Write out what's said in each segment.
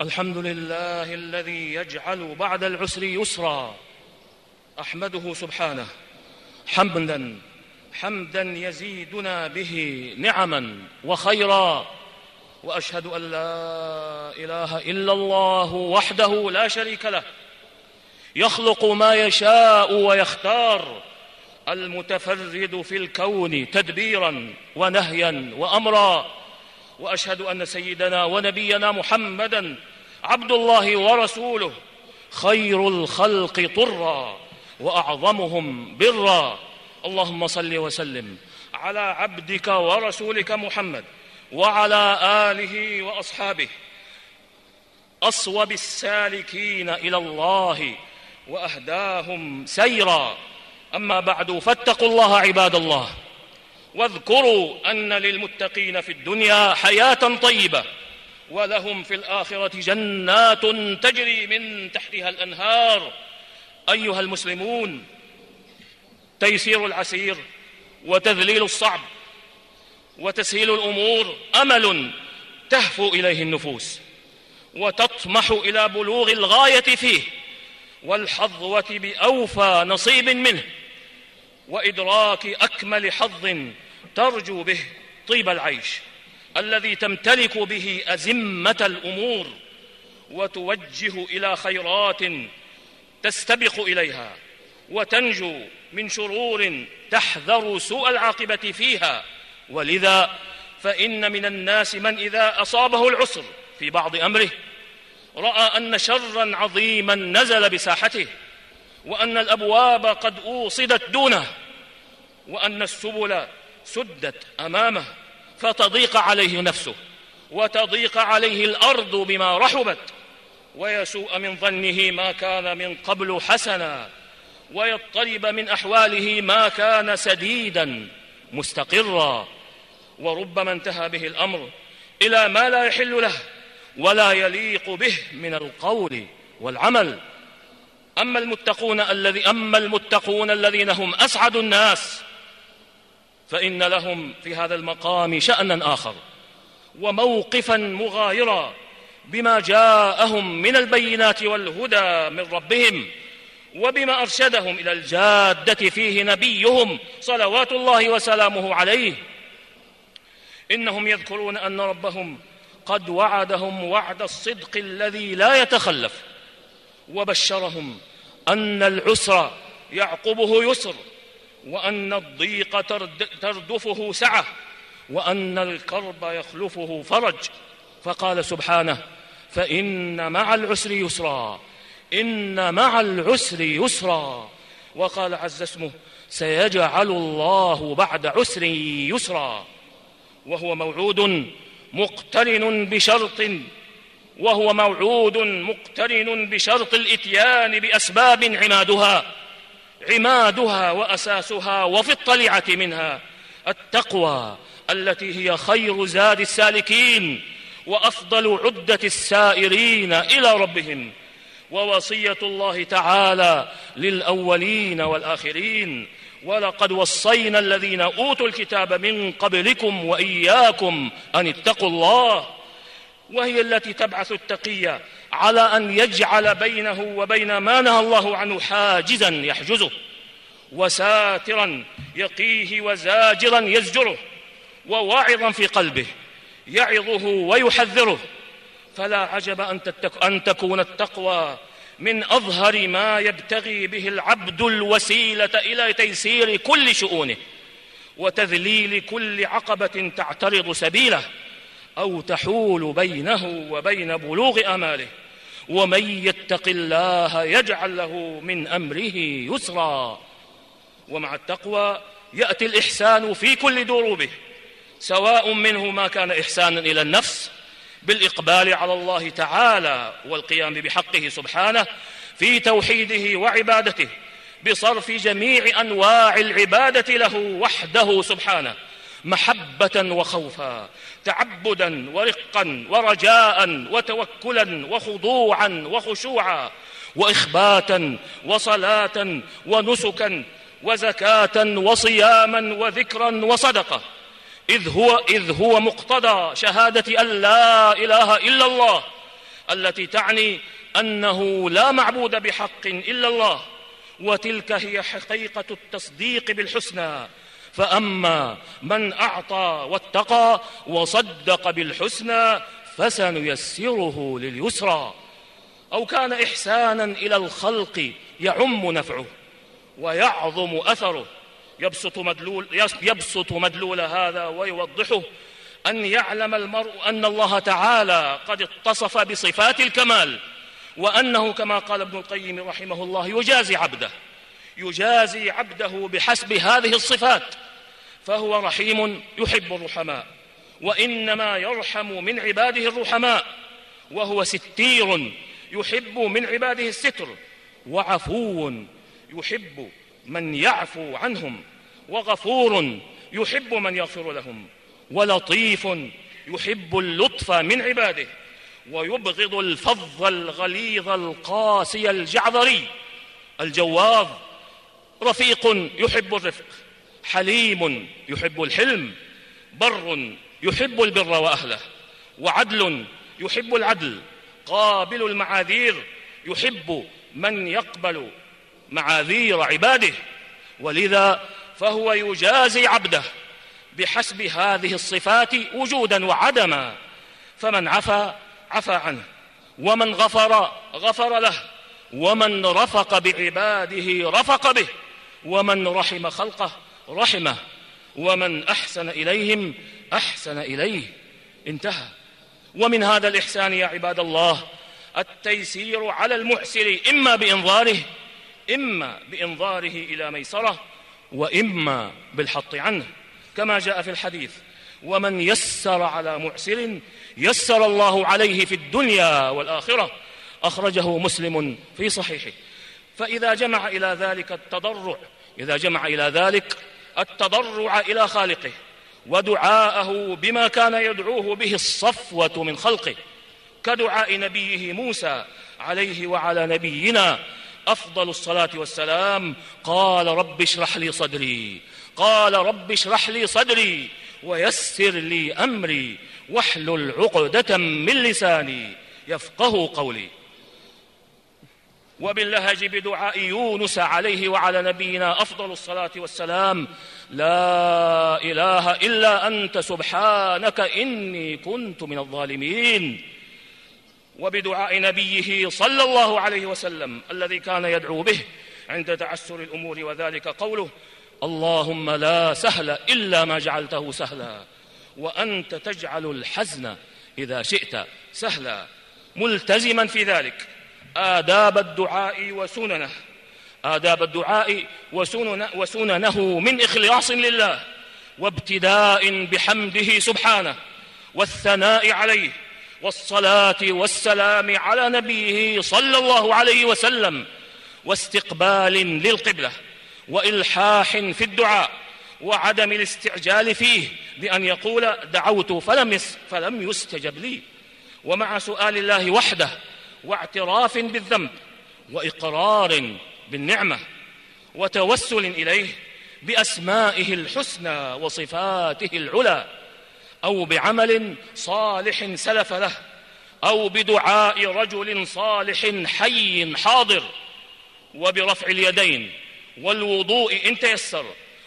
الحمد لله الذي يجعل بعد العسر يسرا. أحمده سبحانه. حمدا حمدا يزيدنا به نعما وخيرا. وأشهد أن لا إله إلا الله وحده لا شريك له. يخلق ما يشاء ويختار. المتفرد في الكون تدبيرا ونهيا وأمرا. وأشهد أن سيدنا ونبينا محمدا عبد الله ورسوله خير الخلق طرا وأعظمهم برا. اللهم صل وسلم على عبدك ورسولك محمد وعلى آله وأصحابه أصوب السالكين إلى الله وأهداهم سيرا. أما بعد فاتقوا الله عباد الله. واذكروا أن للمتقين في الدنيا حياة طيبة ولهم في الآخرة جنات تجري من تحتها الأنهار. أيها المسلمون تيسير العسير وتذليل الصعب وتسهيل الأمور أمل تهفو إليه النفوس وتطمح إلى بلوغ الغاية فيه والحظوة بأوفى نصيب منه وإدراك أكمل حظ ترجو به طيب العيش الذي تمتلك به أزمة الأمور وتوجه إلى خيرات تستبق إليها وتنجو من شرور تحذر سوء العاقبة فيها ولذا فإن من الناس من إذا أصابه العسر في بعض أمره رأى أن شرا عظيما نزل بساحته وأن الأبواب قد أوصدت دونه وأن السبل سدت أمامه فتضيق عليه نفسه وتضيق عليه الأرض بما رحبت ويسوء من ظنه ما كان من قبل حسنا ويضطرب من أحواله ما كان سديدا مستقرا. وربما انتهى به الأمر إلى ما لا يحل له ولا يليق به من القول والعمل. أما المتقون الذي أما المتقون الذين هم أسعد الناس فإن لهم في هذا المقام شأنا آخر وموقفا مغايرا بما جاءهم من البينات والهدى من ربهم وبما أرشدهم إلى الجادة فيه نبيهم صلوات الله وسلامه عليه. إنهم يذكرون أن ربهم قد وعدهم وعد الصدق الذي لا يتخلف وبشرهم أن العسر يعقبه يسر وأن الضيق تردفه سعة وأن الكرب يخلفه فرج. فقال سبحانه فإن مع العسر يسرا إن مع العسر يسرا. وقال عز اسمه سيجعل الله بعد عسر يسرا. وهو موعود مقترن بشرط وهو موعود مقترن بشرط الإتيان بأسباب عمادها. عمادها وأساسها وفي الطليعة منها التقوى التي هي خير زاد السالكين وأفضل عدة السائرين إلى ربهم ووصية الله تعالى للأولين والآخرين ولقد وصينا الذين أوتوا الكتاب من قبلكم وإياكم أن اتقوا الله وهي التي تبعث التقي على أن يجعل بينه وبين ما نهى الله عنه حاجزا يحجزه وساترا يقيه وزاجرا يزجره وواعظا في قلبه يعظه ويحذره. فلا عجب أن, أن تكون التقوى من أظهر ما يبتغي به العبد الوسيلة إلى تيسير كل شؤونه وتذليل كل عقبة تعترض سبيله. أو تحول بينه وبين بلوغ أماله. ومن يتق الله يجعل له من أمره يسرا. ومع التقوى يأتي الإحسان في كل دروبه. سواء منه ما كان إحسانا إلى النفس بالإقبال على الله تعالى والقيام بحقه سبحانه في توحيده وعبادته بصرف جميع أنواع العبادة له وحده سبحانه. محبة وخوفا تعبدا ورقا ورجاء وتوكلا وخضوعا وخشوعا وإخباتا وصلاة ونسكا وزكاة وصياما وذكرا وصدقة. إذ هو, إذ هو مقتضى شهادة أن لا إله إلا الله التي تعني أنه لا معبود بحق إلا الله وتلك هي حقيقة التصديق بالحسنى. فأما من أعطى واتقى وصدق بالحسنى فسنيسره لليسرى. أو كان إحسانا إلى الخلق يعم نفعه ويعظم أثره. يبسط مدلول, يبسط مدلول هذا ويوضحه أن يعلم المرء أن الله تعالى قد اتصف بصفات الكمال وأنه كما قال ابن القيم رحمه الله يجازي عبده يجازي عبده بحسب هذه الصفات. فهو رحيم يحب الرحماء وإنما يرحم من عباده الرحماء وهو ستير يحب من عباده الستر وعفو يحب من يعفو عنهم وغفور يحب من يغفر لهم ولطيف يحب اللطف من عباده ويبغض الفظ الغليظ القاسي الجعذري الجواظ رفيق يحب الرفق. حليم يحب الحلم بر يحب البر وأهله وعدل يحب العدل قابل المعاذير يحب من يقبل معاذير عباده. ولذا فهو يجازي عبده بحسب هذه الصفات وجودا وعدما. فمن عفا عفا عنه ومن غفر غفر له ومن رفق بعباده رفق به ومن رحم خلقه رحمة. ومن أحسن إليهم أحسن إليه. انتهى. ومن هذا الإحسان يا عباد الله التيسير على المعسر إما بإنظاره إما بإنظاره إلى ميسرة وإما بالحط عنه. كما جاء في الحديث ومن يسر على معسر يسر الله عليه في الدنيا والآخرة. أخرجه مسلم في صحيحه. فإذا جمع إلى ذلك التضرع إذا جمع إلى ذلك التضرع إلى خالقه ودعاءه بما كان يدعوه به الصفوة من خلقه. كدعاء نبيه موسى عليه وعلى نبينا أفضل الصلاة والسلام. قال رب اشرح لي صدري. قال رب اشرح لي صدري ويسر لي أمري واحلل عقدة من لساني يفقه قولي. وباللهج بدعاء يونس عليه وعلى نبينا أفضل الصلاة والسلام. لا إله إلا أنت سبحانك إني كنت من الظالمين. وبدعاء نبيه صلى الله عليه وسلم الذي كان يدعو به عند تعسر الأمور وذلك قوله اللهم لا سهل إلا ما جعلته سهلا وأنت تجعل الحزن إذا شئت سهلا. ملتزما في ذلك. آداب الدعاء وسننه. آداب الدعاء وسنن وسننه من إخلاص لله وابتداء بحمده سبحانه والثناء عليه والصلاة والسلام على نبيه صلى الله عليه وسلم واستقبال للقبلة وإلحاح في الدعاء وعدم الاستعجال فيه بأن يقول دعوت فلم فلم يستجب لي. ومع سؤال الله وحده واعتراف بالذنب وإقرار بالنعمة وتوسل إليه بأسمائه الحسنى وصفاته العلى أو بعمل صالح سلف له أو بدعاء رجل صالح حي حاضر وبرفع اليدين والوضوء إن تيسر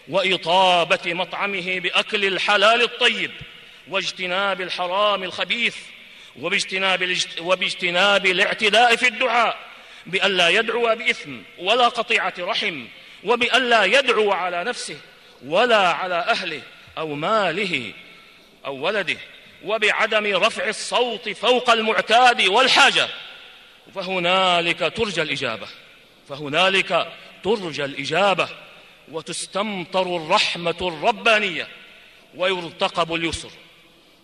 وإطابة مطعمه بأكل الحلال الطيب واجتناب الحرام الخبيث وباجتناب, وباجتناب الاعتداء في الدعاء بأن لا يدعو بإثم ولا قطيعة رحم وبأن لا يدعو على نفسه ولا على أهله أو ماله أو ولده وبعدم رفع الصوت فوق المعتاد والحاجة. فهنالك ترجى الإجابة فهنالك ترجى الإجابة وتستمطر الرحمة الربانية ويرتقب اليسر.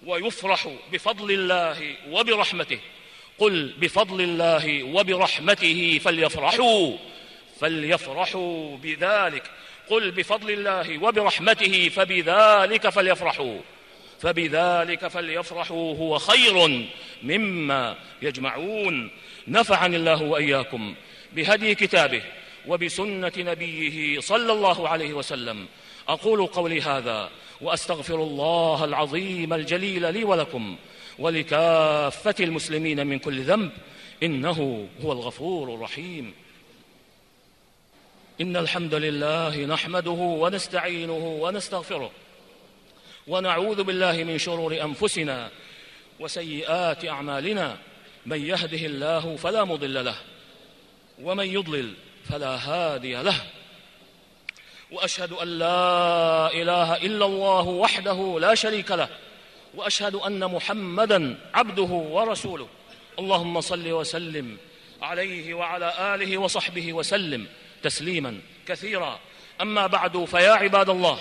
ويفرح بفضل الله وبرحمته. قل بفضل الله وبرحمته فليفرحوا فليفرحوا بذلك. قل بفضل الله وبرحمته فبذلك فليفرحوا فبذلك فليفرحوا هو خير مما يجمعون. نفعني الله وإياكم بهدي كتابه وبسنة نبيه صلى الله عليه وسلم. أقول قولي هذا وأستغفر الله العظيم الجليل لي ولكم ولكافة المسلمين من كل ذنب إنه هو الغفور الرحيم. إن الحمد لله نحمده ونستعينه ونستغفره ونعوذ بالله من شرور أنفسنا وسيئات أعمالنا. من يهده الله فلا مضل له ومن يضلل فلا هادي له. وأشهد أن لا إله إلا الله وحده لا شريك له وأشهد أن محمدا عبده ورسوله. اللهم صل وسلم عليه وعلى آله وصحبه وسلم تسليما كثيرا. أما بعد فيا عباد الله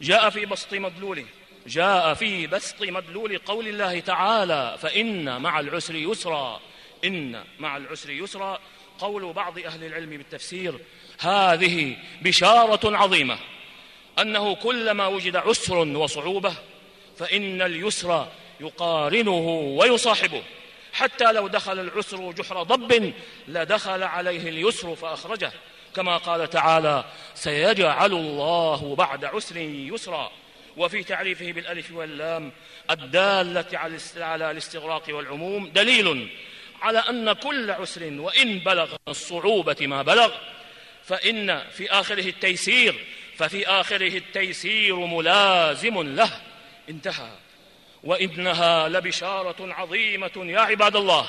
جاء في بسط مدلوله جاء في بسط مدلول قول الله تعالى فإن مع العسر يسرا. إن مع العسر يسرا. قول بعض أهل العلم بالتفسير هذه بشارة عظيمة أنه كلما وجد عسر وصعوبة فإن اليسر يقارنه ويصاحبه. حتى لو دخل العسر جحر ضب لدخل عليه اليسر فأخرجه. كما قال تعالى سيجعل الله بعد عسر يسرا وفي تعريفه بالألف واللام الدالة على الاستغراق والعموم دليل على أن كل عسر وإن بلغ الصعوبة ما بلغ فإن في آخره التيسير ففي آخره التيسير ملازم له. انتهى. وانها لبشارة عظيمة يا عباد الله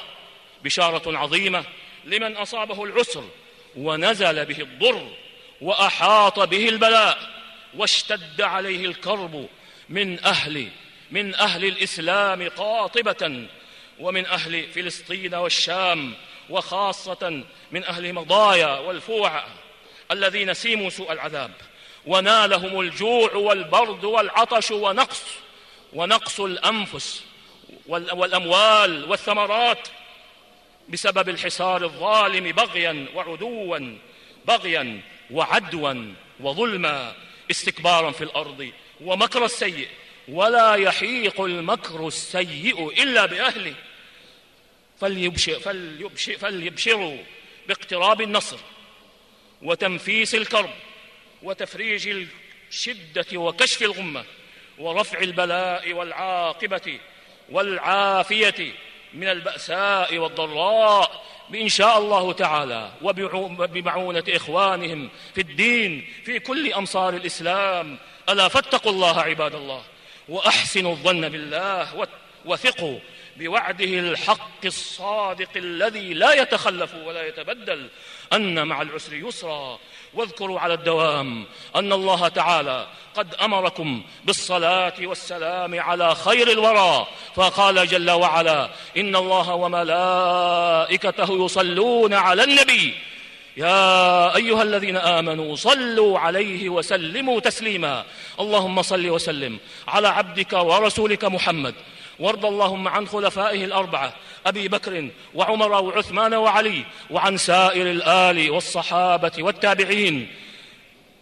بشارة عظيمة لمن أصابه العسر ونزل به الضر وأحاط به البلاء واشتد عليه الكرب من أهل من أهل الإسلام قاطبة ومن أهل فلسطين والشام وخاصة من أهل مضايا والفوع. الذين سيموا سوء العذاب. ونالهم الجوع والبرد والعطش ونقص ونقص الأنفس والأموال والثمرات بسبب الحصار الظالم بغيا وعدوا بغيا وعدوا وظلما استكبارا في الأرض ومكر السيء. ولا يحيق المكر السيء إلا بأهله. فليبشر فليبشر فليبشروا باقتراب النصر. وتنفيس الكرب وتفريج الشدة وكشف الغمة ورفع البلاء والعاقبة والعافية من البأساء والضراء ان شاء الله تعالى وبمعونه إخوانهم في الدين في كل أمصار الإسلام. ألا فاتقوا الله عباد الله وأحسنوا الظن بالله وثقوا بوعده الحق الصادق الذي لا يتخلف ولا يتبدل أن مع العسر يسرا. واذكروا على الدوام أن الله تعالى قد أمركم بالصلاة والسلام على خير الورى. فقال جل وعلا إن الله وملائكته يصلون على النبي. يا أيها الذين آمنوا صلوا عليه وسلموا تسليما. اللهم صل وسلم على عبدك ورسولك محمد وارض اللهم عن خلفائه الأربعة أبي بكر وعمر وعثمان وعلي وعن سائر الآل والصحابة والتابعين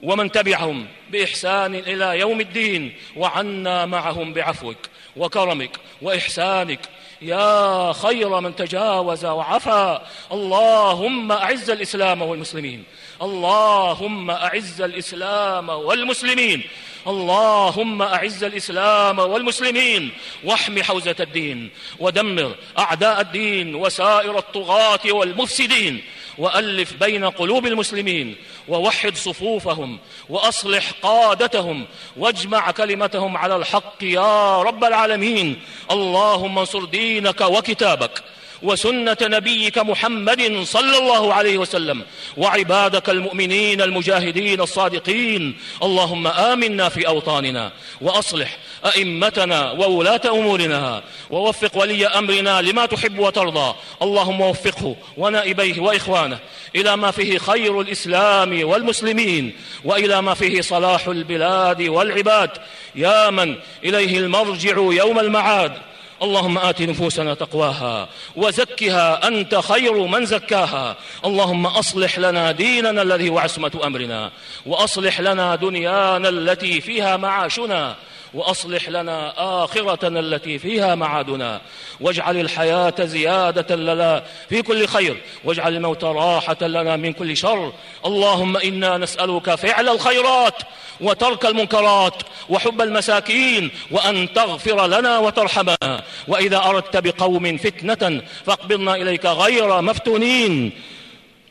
ومن تبعهم بإحسان إلى يوم الدين وعنا معهم بعفوك وكرمك وإحسانك يا خير من تجاوز وعفا. اللهم أعز الإسلام والمسلمين. اللهم أعز الإسلام والمسلمين. اللهم أعز الإسلام والمسلمين. واحم حوزة الدين. ودمر أعداء الدين وسائر الطغاة والمفسدين. وألف بين قلوب المسلمين ووحد صفوفهم وأصلح قادتهم واجمع كلمتهم على الحق يا رب العالمين. اللهم انصر دينك وكتابك وسنة نبيك محمد صلى الله عليه وسلم. وعبادك المؤمنين المجاهدين الصادقين. اللهم آمنا في أوطاننا وأصلح أئمتنا وولاة أمورنا. ووفق ولي أمرنا لما تحب وترضى. اللهم وفقه ونائبيه وإخوانه إلى ما فيه خير الإسلام والمسلمين. وإلى ما فيه صلاح البلاد والعباد. يا من إليه المرجع يوم المعاد. اللهم آت نفوسنا تقواها وزكها أنت خير من زكاها. اللهم أصلح لنا ديننا الذي هو عصمة أمرنا وأصلح لنا دنيانا التي فيها معاشنا وأصلح لنا آخرتنا التي فيها معادنا. واجعل الحياة زيادة لنا في كل خير واجعل الموت راحة لنا من كل شر. اللهم إنا نسألك فعل الخيرات وترك المنكرات وحب المساكين وأن تغفر لنا وترحمنا. وإذا أردت بقوم فتنة فاقبضنا إليك غير مفتونين.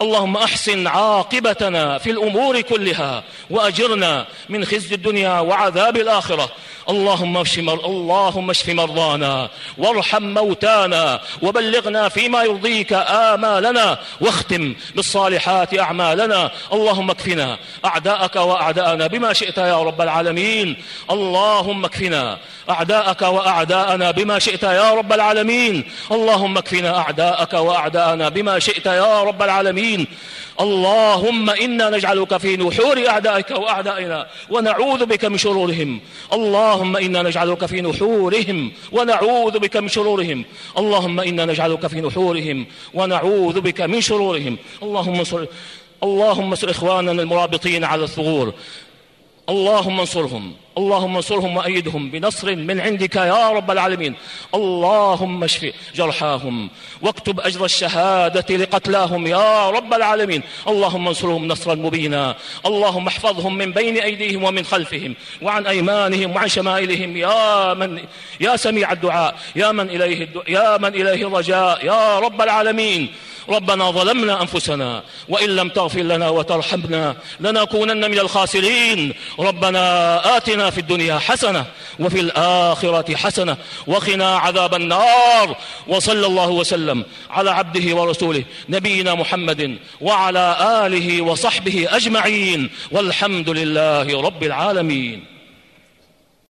اللهم أحسن عاقبتنا في الأمور كلها وأجرنا من خزي الدنيا وعذاب الآخرة. اللهم اشف. اللهم اشف مرضانا وارحم موتانا وبلغنا فيما يرضيك آمالنا واختم بالصالحات أعمالنا. اللهم اكفنا أعداءك وأعداءنا بما شئت يا رب العالمين. اللهم اكفنا أعداءك وأعداءنا بما شئت يا رب العالمين. اللهم اكفنا أعداءك وأعداءنا بما شئت يا رب العالمين. اللهم إنا نجعلك في نحور أعدائك وأعدائنا ونعوذ بك من شرورهم. اللهم إنا نجعلك في نحورهم ونعوذ بك من شرورهم. اللهم إنا نجعلك في نحورهم ونعوذ بك من شرورهم. اللهم انصر اللهم إخواننا المرابطين على الثغور. اللهم انصرهم. اللهم انصرهم وأيدهم بنصر من عندك يا رب العالمين. اللهم اشف جرحاهم واكتب أجر الشهادة لقتلاهم يا رب العالمين. اللهم انصرهم نصرا مبينا. اللهم احفظهم من بين أيديهم ومن خلفهم وعن أيمانهم وعن شمائلهم. يا من يا سميع الدعاء. يا من إليه يا من إليه الرجاء. يا رب العالمين. ربنا ظلمنا أنفسنا وإن لم تغفر لنا وترحمنا لنكونن من الخاسرين. ربنا آتنا في الدنيا حسنة وفي الآخرة حسنة وقنا عذاب النار. وصلى الله وسلم على عبده ورسوله نبينا محمد وعلى آله وصحبه أجمعين. والحمد لله رب العالمين.